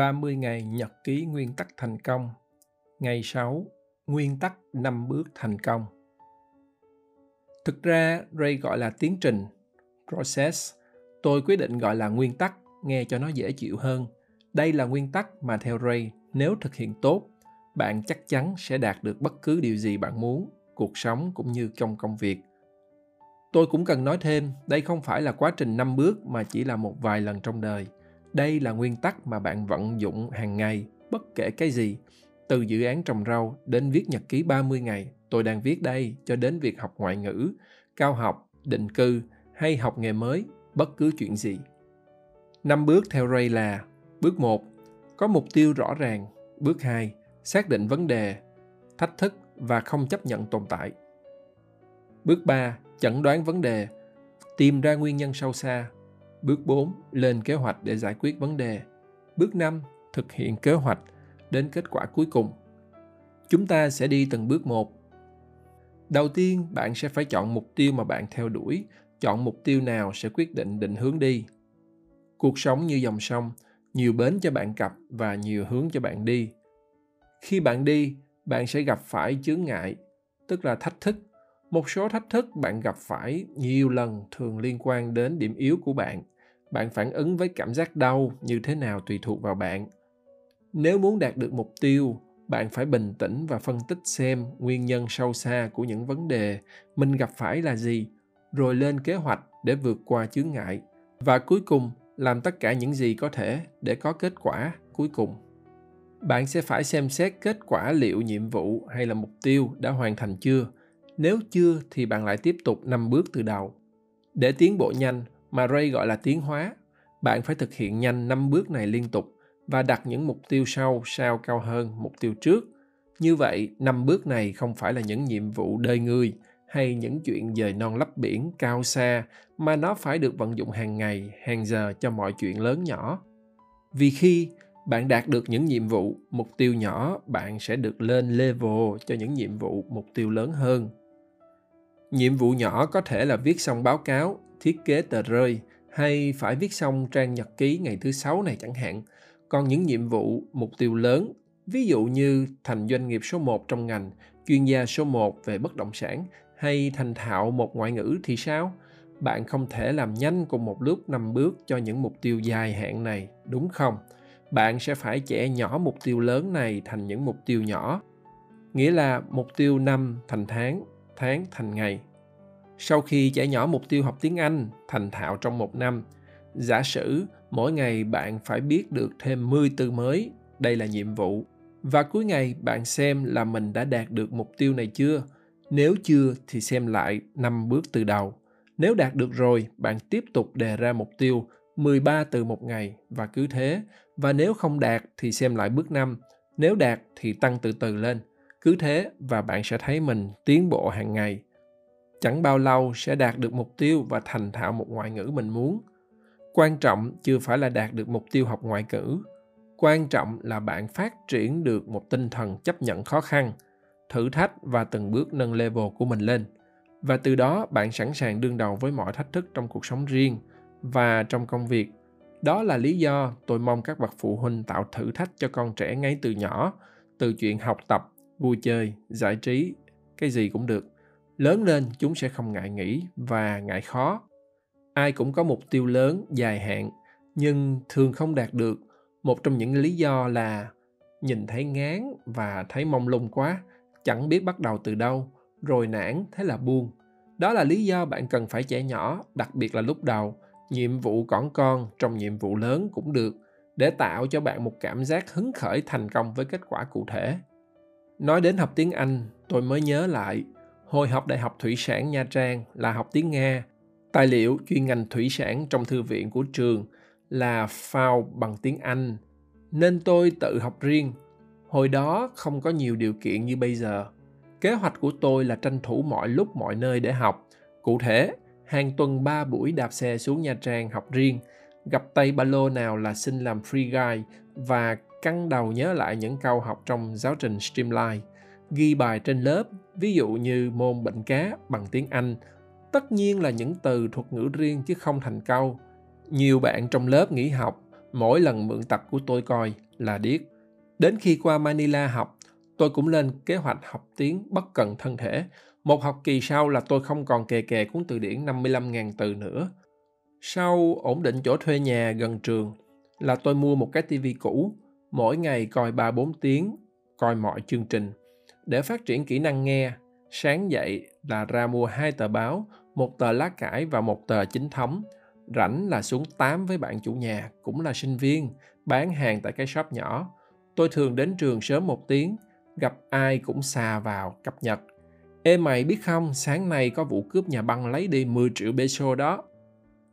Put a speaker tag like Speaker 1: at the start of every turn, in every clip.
Speaker 1: 30 ngày nhật ký nguyên tắc thành công. Ngày 6, nguyên tắc 5 bước thành công. Thực ra, Ray gọi là tiến trình, process. Tôi quyết định gọi là nguyên tắc, nghe cho nó dễ chịu hơn. Đây là nguyên tắc mà theo Ray, nếu thực hiện tốt, bạn chắc chắn sẽ đạt được bất cứ điều gì bạn muốn, cuộc sống cũng như trong công việc. Tôi cũng cần nói thêm, đây không phải là quá trình 5 bước mà chỉ là một vài lần trong đời – đây là nguyên tắc mà bạn vận dụng hàng ngày, bất kể cái gì. Từ dự án trồng rau đến viết nhật ký 30 ngày, tôi đang viết đây, cho đến việc học ngoại ngữ, cao học, định cư hay học nghề mới, bất cứ chuyện gì. Năm bước theo Ray là Bước 1. Có mục tiêu rõ ràng. Bước 2. Xác định vấn đề, thách thức và không chấp nhận tồn tại. Bước 3. Chẩn đoán vấn đề, tìm ra nguyên nhân sâu xa Bước 4. Lên kế hoạch để giải quyết vấn đề. Bước 5. Thực hiện kế hoạch đến kết quả cuối cùng. Chúng ta sẽ đi từng bước một. Đầu tiên, bạn sẽ phải chọn mục tiêu mà bạn theo đuổi. Chọn mục tiêu nào sẽ quyết định định hướng đi. Cuộc sống như dòng sông, nhiều bến cho bạn cập và nhiều hướng cho bạn đi. Khi bạn đi, bạn sẽ gặp phải chướng ngại, tức là thách thức. Một số thách thức bạn gặp phải nhiều lần thường liên quan đến điểm yếu của bạn bạn phản ứng với cảm giác đau như thế nào tùy thuộc vào bạn. Nếu muốn đạt được mục tiêu, bạn phải bình tĩnh và phân tích xem nguyên nhân sâu xa của những vấn đề mình gặp phải là gì, rồi lên kế hoạch để vượt qua chướng ngại, và cuối cùng làm tất cả những gì có thể để có kết quả cuối cùng. Bạn sẽ phải xem xét kết quả liệu nhiệm vụ hay là mục tiêu đã hoàn thành chưa. Nếu chưa thì bạn lại tiếp tục năm bước từ đầu. Để tiến bộ nhanh mà Ray gọi là tiến hóa. Bạn phải thực hiện nhanh 5 bước này liên tục và đặt những mục tiêu sau sao cao hơn mục tiêu trước. Như vậy, 5 bước này không phải là những nhiệm vụ đời người hay những chuyện dời non lấp biển cao xa mà nó phải được vận dụng hàng ngày, hàng giờ cho mọi chuyện lớn nhỏ. Vì khi bạn đạt được những nhiệm vụ, mục tiêu nhỏ, bạn sẽ được lên level cho những nhiệm vụ, mục tiêu lớn hơn. Nhiệm vụ nhỏ có thể là viết xong báo cáo, thiết kế tờ rơi hay phải viết xong trang nhật ký ngày thứ sáu này chẳng hạn. Còn những nhiệm vụ, mục tiêu lớn, ví dụ như thành doanh nghiệp số 1 trong ngành, chuyên gia số 1 về bất động sản hay thành thạo một ngoại ngữ thì sao? Bạn không thể làm nhanh cùng một lúc năm bước cho những mục tiêu dài hạn này, đúng không? Bạn sẽ phải chẻ nhỏ mục tiêu lớn này thành những mục tiêu nhỏ. Nghĩa là mục tiêu năm thành tháng, tháng thành ngày, sau khi trẻ nhỏ mục tiêu học tiếng Anh thành thạo trong một năm, giả sử mỗi ngày bạn phải biết được thêm 10 từ mới, đây là nhiệm vụ. Và cuối ngày bạn xem là mình đã đạt được mục tiêu này chưa. Nếu chưa thì xem lại 5 bước từ đầu. Nếu đạt được rồi, bạn tiếp tục đề ra mục tiêu 13 từ một ngày và cứ thế. Và nếu không đạt thì xem lại bước 5. Nếu đạt thì tăng từ từ lên. Cứ thế và bạn sẽ thấy mình tiến bộ hàng ngày chẳng bao lâu sẽ đạt được mục tiêu và thành thạo một ngoại ngữ mình muốn. Quan trọng chưa phải là đạt được mục tiêu học ngoại ngữ. Quan trọng là bạn phát triển được một tinh thần chấp nhận khó khăn, thử thách và từng bước nâng level của mình lên. Và từ đó bạn sẵn sàng đương đầu với mọi thách thức trong cuộc sống riêng và trong công việc. Đó là lý do tôi mong các bậc phụ huynh tạo thử thách cho con trẻ ngay từ nhỏ, từ chuyện học tập, vui chơi, giải trí, cái gì cũng được lớn lên chúng sẽ không ngại nghĩ và ngại khó. Ai cũng có mục tiêu lớn, dài hạn, nhưng thường không đạt được. Một trong những lý do là nhìn thấy ngán và thấy mông lung quá, chẳng biết bắt đầu từ đâu, rồi nản thế là buông. Đó là lý do bạn cần phải trẻ nhỏ, đặc biệt là lúc đầu. Nhiệm vụ cỏn con trong nhiệm vụ lớn cũng được, để tạo cho bạn một cảm giác hứng khởi thành công với kết quả cụ thể. Nói đến học tiếng anh, tôi mới nhớ lại Hồi học Đại học Thủy sản Nha Trang là học tiếng Nga. Tài liệu chuyên ngành thủy sản trong thư viện của trường là phao bằng tiếng Anh. Nên tôi tự học riêng. Hồi đó không có nhiều điều kiện như bây giờ. Kế hoạch của tôi là tranh thủ mọi lúc mọi nơi để học. Cụ thể, hàng tuần 3 buổi đạp xe xuống Nha Trang học riêng, gặp tay ba lô nào là xin làm free guide và căng đầu nhớ lại những câu học trong giáo trình Streamline ghi bài trên lớp, ví dụ như môn bệnh cá bằng tiếng Anh. Tất nhiên là những từ thuật ngữ riêng chứ không thành câu. Nhiều bạn trong lớp nghỉ học, mỗi lần mượn tập của tôi coi là điếc. Đến khi qua Manila học, tôi cũng lên kế hoạch học tiếng bất cần thân thể. Một học kỳ sau là tôi không còn kề kề cuốn từ điển 55.000 từ nữa. Sau ổn định chỗ thuê nhà gần trường là tôi mua một cái tivi cũ, mỗi ngày coi 3-4 tiếng, coi mọi chương trình. Để phát triển kỹ năng nghe, sáng dậy là ra mua hai tờ báo, một tờ lá cải và một tờ chính thống. Rảnh là xuống tám với bạn chủ nhà, cũng là sinh viên, bán hàng tại cái shop nhỏ. Tôi thường đến trường sớm một tiếng, gặp ai cũng xà vào, cập nhật. Ê mày biết không, sáng nay có vụ cướp nhà băng lấy đi 10 triệu peso đó.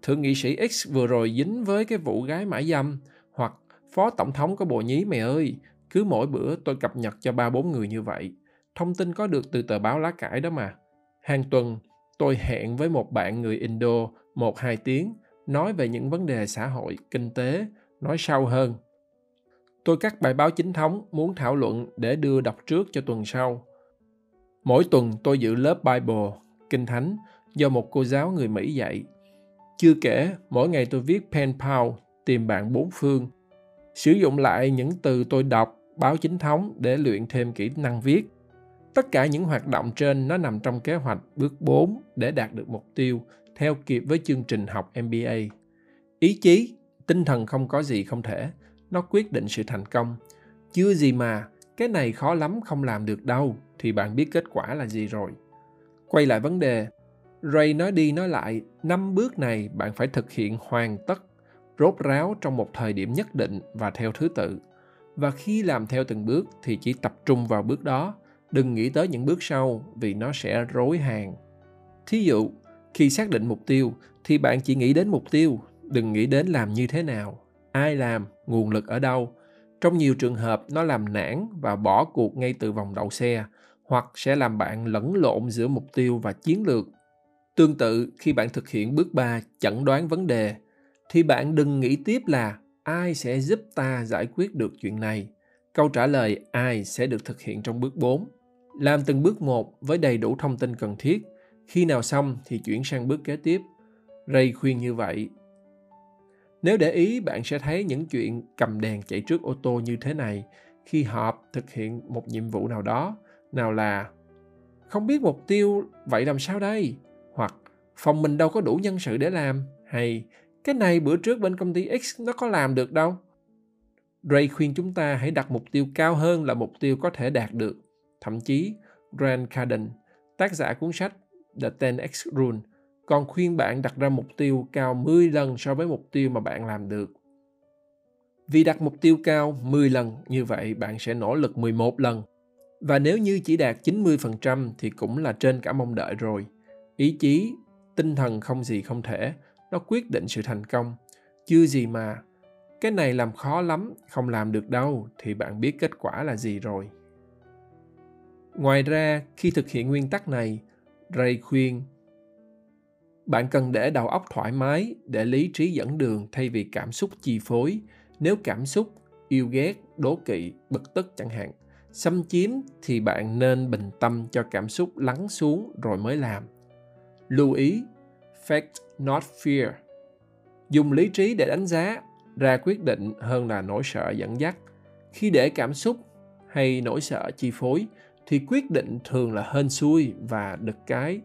Speaker 1: Thượng nghị sĩ X vừa rồi dính với cái vụ gái mãi dâm, hoặc phó tổng thống có bộ nhí mày ơi, cứ mỗi bữa tôi cập nhật cho ba bốn người như vậy. Thông tin có được từ tờ báo lá cải đó mà. Hàng tuần, tôi hẹn với một bạn người Indo một hai tiếng, nói về những vấn đề xã hội, kinh tế, nói sâu hơn. Tôi cắt bài báo chính thống muốn thảo luận để đưa đọc trước cho tuần sau. Mỗi tuần tôi giữ lớp Bible, Kinh Thánh, do một cô giáo người Mỹ dạy. Chưa kể, mỗi ngày tôi viết pen pal, tìm bạn bốn phương, sử dụng lại những từ tôi đọc, báo chính thống để luyện thêm kỹ năng viết. Tất cả những hoạt động trên nó nằm trong kế hoạch bước 4 để đạt được mục tiêu theo kịp với chương trình học MBA. Ý chí, tinh thần không có gì không thể, nó quyết định sự thành công. Chưa gì mà, cái này khó lắm không làm được đâu, thì bạn biết kết quả là gì rồi. Quay lại vấn đề, Ray nói đi nói lại, năm bước này bạn phải thực hiện hoàn tất, rốt ráo trong một thời điểm nhất định và theo thứ tự. Và khi làm theo từng bước thì chỉ tập trung vào bước đó, đừng nghĩ tới những bước sau vì nó sẽ rối hàng. Thí dụ, khi xác định mục tiêu thì bạn chỉ nghĩ đến mục tiêu, đừng nghĩ đến làm như thế nào, ai làm, nguồn lực ở đâu. Trong nhiều trường hợp nó làm nản và bỏ cuộc ngay từ vòng đậu xe, hoặc sẽ làm bạn lẫn lộn giữa mục tiêu và chiến lược. Tương tự, khi bạn thực hiện bước 3 chẩn đoán vấn đề, thì bạn đừng nghĩ tiếp là ai sẽ giúp ta giải quyết được chuyện này. Câu trả lời ai sẽ được thực hiện trong bước 4. Làm từng bước một với đầy đủ thông tin cần thiết. Khi nào xong thì chuyển sang bước kế tiếp. Ray khuyên như vậy. Nếu để ý, bạn sẽ thấy những chuyện cầm đèn chạy trước ô tô như thế này khi họp thực hiện một nhiệm vụ nào đó. Nào là không biết mục tiêu vậy làm sao đây? Hoặc phòng mình đâu có đủ nhân sự để làm? Hay cái này bữa trước bên công ty X nó có làm được đâu? Ray khuyên chúng ta hãy đặt mục tiêu cao hơn là mục tiêu có thể đạt được. Thậm chí, Grant Cardone, tác giả cuốn sách The 10X Rule, còn khuyên bạn đặt ra mục tiêu cao 10 lần so với mục tiêu mà bạn làm được. Vì đặt mục tiêu cao 10 lần, như vậy bạn sẽ nỗ lực 11 lần. Và nếu như chỉ đạt 90% thì cũng là trên cả mong đợi rồi. Ý chí, tinh thần không gì không thể, nó quyết định sự thành công. Chưa gì mà, cái này làm khó lắm, không làm được đâu thì bạn biết kết quả là gì rồi. Ngoài ra, khi thực hiện nguyên tắc này, Ray khuyên bạn cần để đầu óc thoải mái để lý trí dẫn đường thay vì cảm xúc chi phối. Nếu cảm xúc, yêu ghét, đố kỵ, bực tức chẳng hạn, xâm chiếm thì bạn nên bình tâm cho cảm xúc lắng xuống rồi mới làm. Lưu ý, fact not fear. Dùng lý trí để đánh giá, ra quyết định hơn là nỗi sợ dẫn dắt. Khi để cảm xúc hay nỗi sợ chi phối, thì quyết định thường là hên xui và đực cái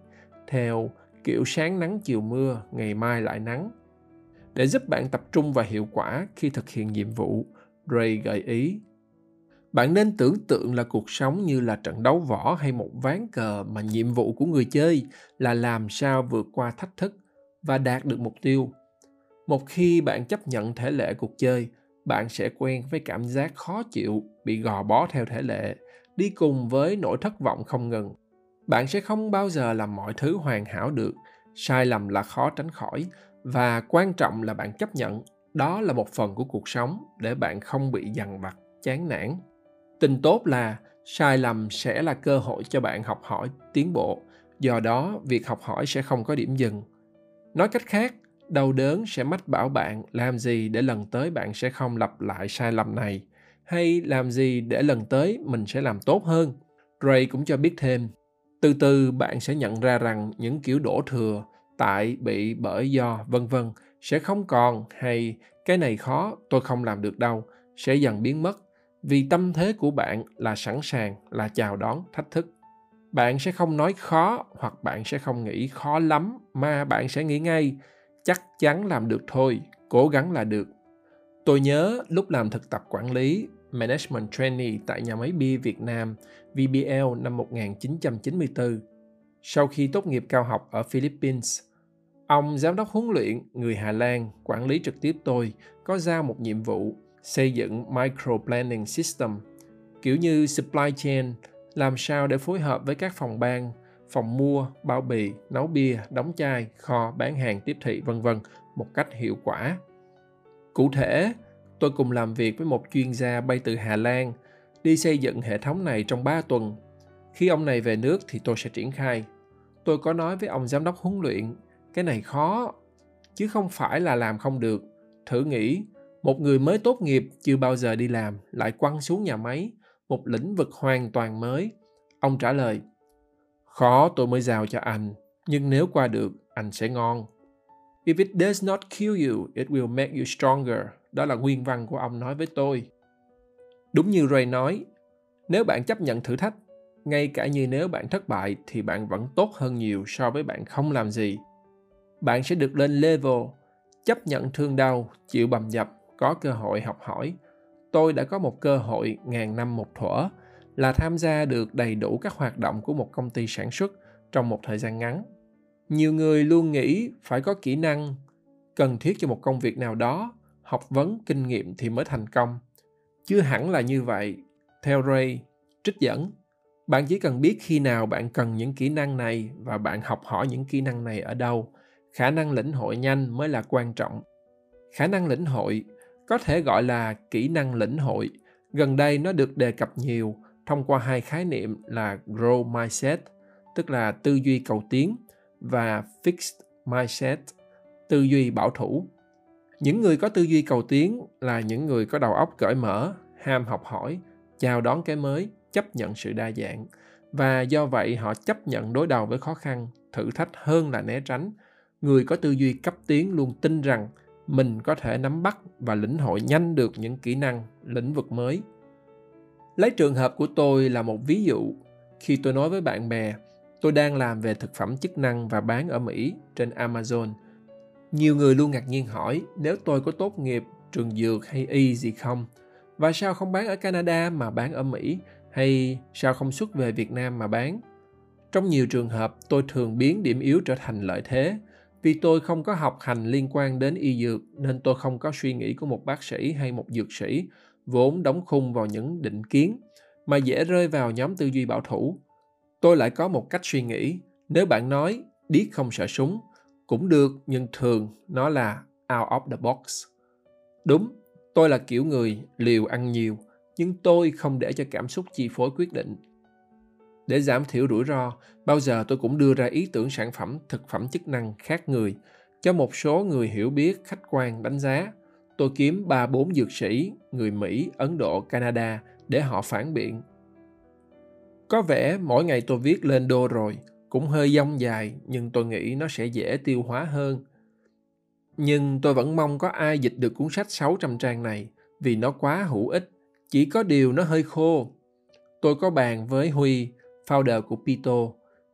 Speaker 1: theo kiểu sáng nắng chiều mưa ngày mai lại nắng để giúp bạn tập trung và hiệu quả khi thực hiện nhiệm vụ ray gợi ý bạn nên tưởng tượng là cuộc sống như là trận đấu võ hay một ván cờ mà nhiệm vụ của người chơi là làm sao vượt qua thách thức và đạt được mục tiêu. Một khi bạn chấp nhận thể lệ cuộc chơi, bạn sẽ quen với cảm giác khó chịu, bị gò bó theo thể lệ, đi cùng với nỗi thất vọng không ngừng. Bạn sẽ không bao giờ làm mọi thứ hoàn hảo được, sai lầm là khó tránh khỏi và quan trọng là bạn chấp nhận. Đó là một phần của cuộc sống để bạn không bị dằn vặt, chán nản tin tốt là sai lầm sẽ là cơ hội cho bạn học hỏi tiến bộ. Do đó việc học hỏi sẽ không có điểm dừng. Nói cách khác đau đớn sẽ mách bảo bạn làm gì để lần tới bạn sẽ không lặp lại sai lầm này. Hay làm gì để lần tới mình sẽ làm tốt hơn. Ray cũng cho biết thêm từ từ bạn sẽ nhận ra rằng những kiểu đổ thừa tại bị bởi do vân vân sẽ không còn hay. Cái này khó, tôi không làm được đâu, sẽ dần biến mất vì tâm thế của bạn là sẵn sàng, là chào đón thách thức. Bạn sẽ không nói khó hoặc bạn sẽ không nghĩ khó lắm, mà bạn sẽ nghĩ ngay. Chắc chắn làm được thôi, cố gắng là được. Tôi nhớ lúc làm thực tập quản lý, management trainee tại nhà máy bia Việt Nam VBL năm 1994 sau khi tốt nghiệp cao học ở Philippines, ông giám đốc huấn luyện người Hà Lan quản lý trực tiếp tôi có giao một nhiệm vụ xây dựng micro planning system, kiểu như supply chain, làm sao để phối hợp với các phòng ban, phòng mua, bao bì, nấu bia, đóng chai, kho, bán hàng, tiếp thị, vân vân một cách hiệu quả. Cụ thể, tôi cùng làm việc với một chuyên gia bay từ hà lan, đi xây dựng hệ thống này trong 3 tuần. Khi ông này về nước thì tôi sẽ triển khai. Tôi có nói với ông giám đốc huấn luyện, cái này khó, chứ không phải là làm không được. Thử nghĩ một người mới tốt nghiệp chưa bao giờ đi làm, lại quăng xuống nhà máy, một lĩnh vực hoàn toàn mới. Ông trả lời, khó, tôi mới giao cho anh, nhưng nếu qua được, anh sẽ ngon. If it does not kill you, it will make you stronger. Đó là nguyên văn của ông nói với tôi. Đúng như ray nói, nếu bạn chấp nhận thử thách, ngay cả như nếu bạn thất bại, thì bạn vẫn tốt hơn nhiều so với bạn không làm gì. Bạn sẽ được lên level, chấp nhận thương đau, chịu bầm dập có cơ hội học hỏi. Tôi đã có một cơ hội ngàn năm một thuở là tham gia được đầy đủ các hoạt động của một công ty sản xuất trong một thời gian ngắn. Nhiều người luôn nghĩ phải có kỹ năng, cần thiết cho một công việc nào đó, học vấn kinh nghiệm thì mới thành công. Chưa hẳn là như vậy, theo ray, trích dẫn. Bạn chỉ cần biết khi nào bạn cần những kỹ năng này và bạn học hỏi những kỹ năng này ở đâu. Khả năng lĩnh hội nhanh mới là quan trọng. Khả năng lĩnh hội có thể gọi là kỹ năng lĩnh hội. Gần đây nó được đề cập nhiều thông qua hai khái niệm là grow mindset, tức là tư duy cầu tiến, và fixed mindset, tư duy bảo thủ. Những người có tư duy cầu tiến là những người có đầu óc cởi mở, ham học hỏi, chào đón cái mới, chấp nhận sự đa dạng. Và do vậy họ chấp nhận đối đầu với khó khăn, thử thách hơn là né tránh. Người có tư duy cấp tiến luôn tin rằng mình có thể nắm bắt và lĩnh hội nhanh được những kỹ năng, lĩnh vực mới. Lấy trường hợp của tôi là một ví dụ. Khi tôi nói với bạn bè, tôi đang làm về thực phẩm chức năng và bán ở mỹ, trên amazon. Nhiều người luôn ngạc nhiên hỏi, nếu tôi có tốt nghiệp trường dược hay y gì không? Và sao không bán ở canada mà bán ở mỹ? Hay sao không xuất về việt nam mà bán? Trong nhiều trường hợp, tôi thường biến điểm yếu trở thành lợi thế vì tôi không có học hành liên quan đến y dược nên tôi không có suy nghĩ của một bác sĩ hay một dược sĩ vốn đóng khung vào những định kiến mà dễ rơi vào nhóm tư duy bảo thủ. Tôi lại có một cách suy nghĩ, nếu bạn nói điếc không sợ súng, cũng được nhưng thường nó là out of the box. Đúng, tôi là kiểu người liều ăn nhiều, nhưng tôi không để cho cảm xúc chi phối quyết định để giảm thiểu rủi ro, bao giờ tôi cũng đưa ra ý tưởng sản phẩm thực phẩm chức năng khác người. Cho một số người hiểu biết, khách quan đánh giá, tôi kiếm 3-4 dược sĩ, người Mỹ, Ấn Độ, Canada để họ phản biện. Có vẻ mỗi ngày tôi viết lên đô rồi, cũng hơi dông dài, nhưng tôi nghĩ nó sẽ dễ tiêu hóa hơn. Nhưng tôi vẫn mong có ai dịch được cuốn sách 600 trang này, vì nó quá hữu ích. Chỉ có điều nó hơi khô. Tôi có bàn với Huy, founder của Pito.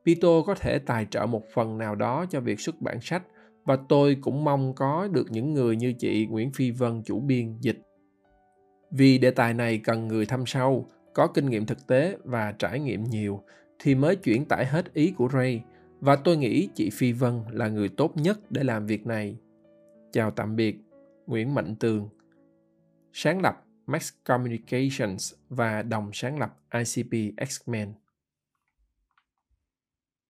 Speaker 1: Pito có thể tài trợ một phần nào đó cho việc xuất bản sách và tôi cũng mong có được những người như chị Nguyễn Phi Vân chủ biên dịch. Vì đề tài này cần người thăm sâu, có kinh nghiệm thực tế và trải nghiệm nhiều thì mới chuyển tải hết ý của Ray và tôi nghĩ chị Phi Vân là người tốt nhất để làm việc này. Chào tạm biệt, Nguyễn Mạnh Tường. Sáng lập Max Communications và đồng sáng lập ICP X-Men.